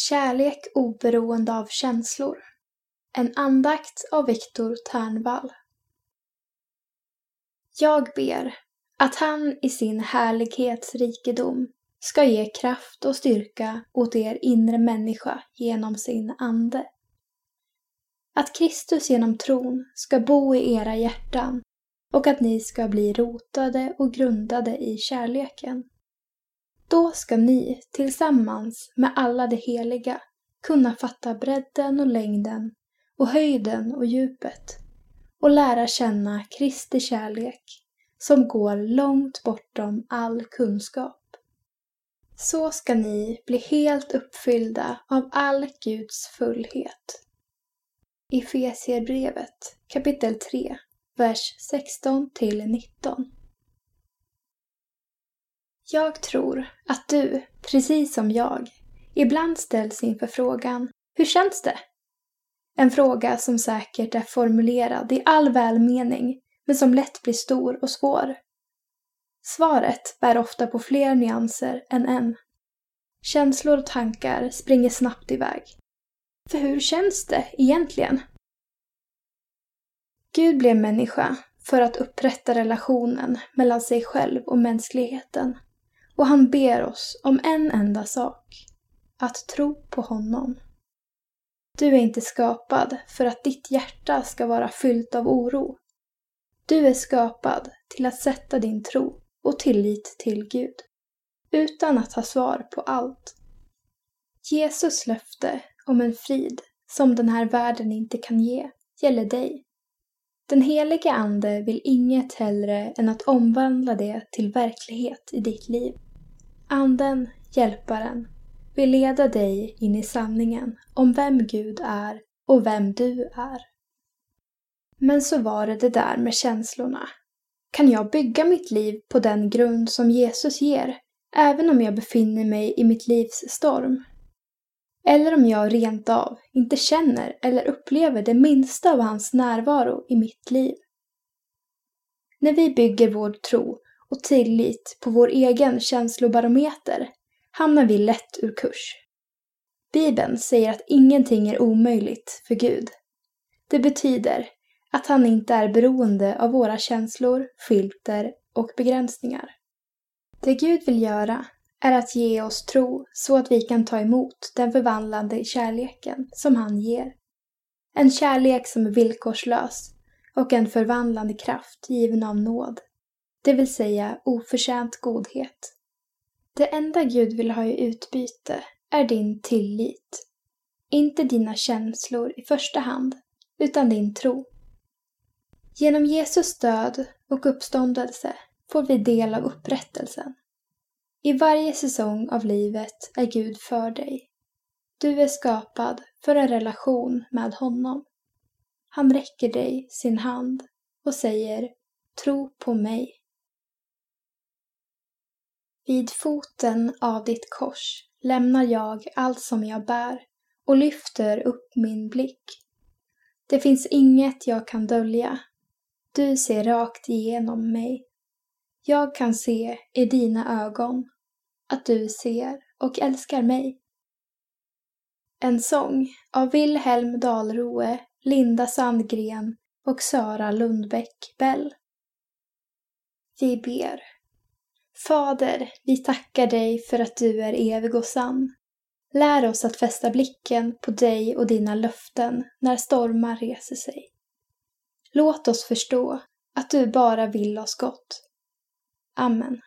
Kärlek oberoende av känslor. En andakt av Viktor Ternvall. Jag ber att han i sin härlighets rikedom ska ge kraft och styrka åt er inre människa genom sin ande. Att Kristus genom tron ska bo i era hjärtan och att ni ska bli rotade och grundade i kärleken. Då ska ni tillsammans med alla de heliga kunna fatta bredden och längden och höjden och djupet och lära känna Kristi kärlek som går långt bortom all kunskap. Så ska ni bli helt uppfyllda av all Guds fullhet. Efesierbrevet kapitel 3, vers 16 till 19. Jag tror att du, precis som jag, ibland ställs inför frågan Hur känns det? En fråga som säkert är formulerad i all välmening men som lätt blir stor och svår. Svaret bär ofta på fler nyanser än en. Känslor och tankar springer snabbt iväg. För hur känns det egentligen? Gud blev människa för att upprätta relationen mellan sig själv och mänskligheten. Och han ber oss om en enda sak. Att tro på honom. Du är inte skapad för att ditt hjärta ska vara fyllt av oro. Du är skapad till att sätta din tro och tillit till Gud, utan att ha svar på allt. Jesus löfte om en frid som den här världen inte kan ge gäller dig. Den helige Ande vill inget hellre än att omvandla det till verklighet i ditt liv. Anden, Hjälparen, vill leda dig in i sanningen om vem Gud är och vem du är. Men så var det det där med känslorna. Kan jag bygga mitt liv på den grund som Jesus ger, även om jag befinner mig i mitt livs storm? Eller om jag rent av inte känner eller upplever det minsta av hans närvaro i mitt liv? När vi bygger vår tro och tillit på vår egen känslobarometer hamnar vi lätt ur kurs. Bibeln säger att ingenting är omöjligt för Gud. Det betyder att han inte är beroende av våra känslor, filter och begränsningar. Det Gud vill göra är att ge oss tro så att vi kan ta emot den förvandlande kärleken som han ger. En kärlek som är villkorslös och en förvandlande kraft given av nåd, det vill säga oförtjänt godhet. Det enda Gud vill ha i utbyte är din tillit. Inte dina känslor i första hand, utan din tro. Genom Jesus död och uppståndelse får vi del av upprättelsen. I varje säsong av livet är Gud för dig. Du är skapad för en relation med honom. Han räcker dig sin hand och säger Tro på mig. Vid foten av ditt kors lämnar jag allt som jag bär och lyfter upp min blick. Det finns inget jag kan dölja. Du ser rakt igenom mig. Jag kan se i dina ögon att du ser och älskar mig. En sång av Wilhelm Dahlroe, Linda Sandgren och Sara Lundbäck Bell. Vi ber. Fader, vi tackar dig för att du är evig och sann. Lär oss att fästa blicken på dig och dina löften när stormar reser sig. Låt oss förstå att du bara vill oss gott. Amen.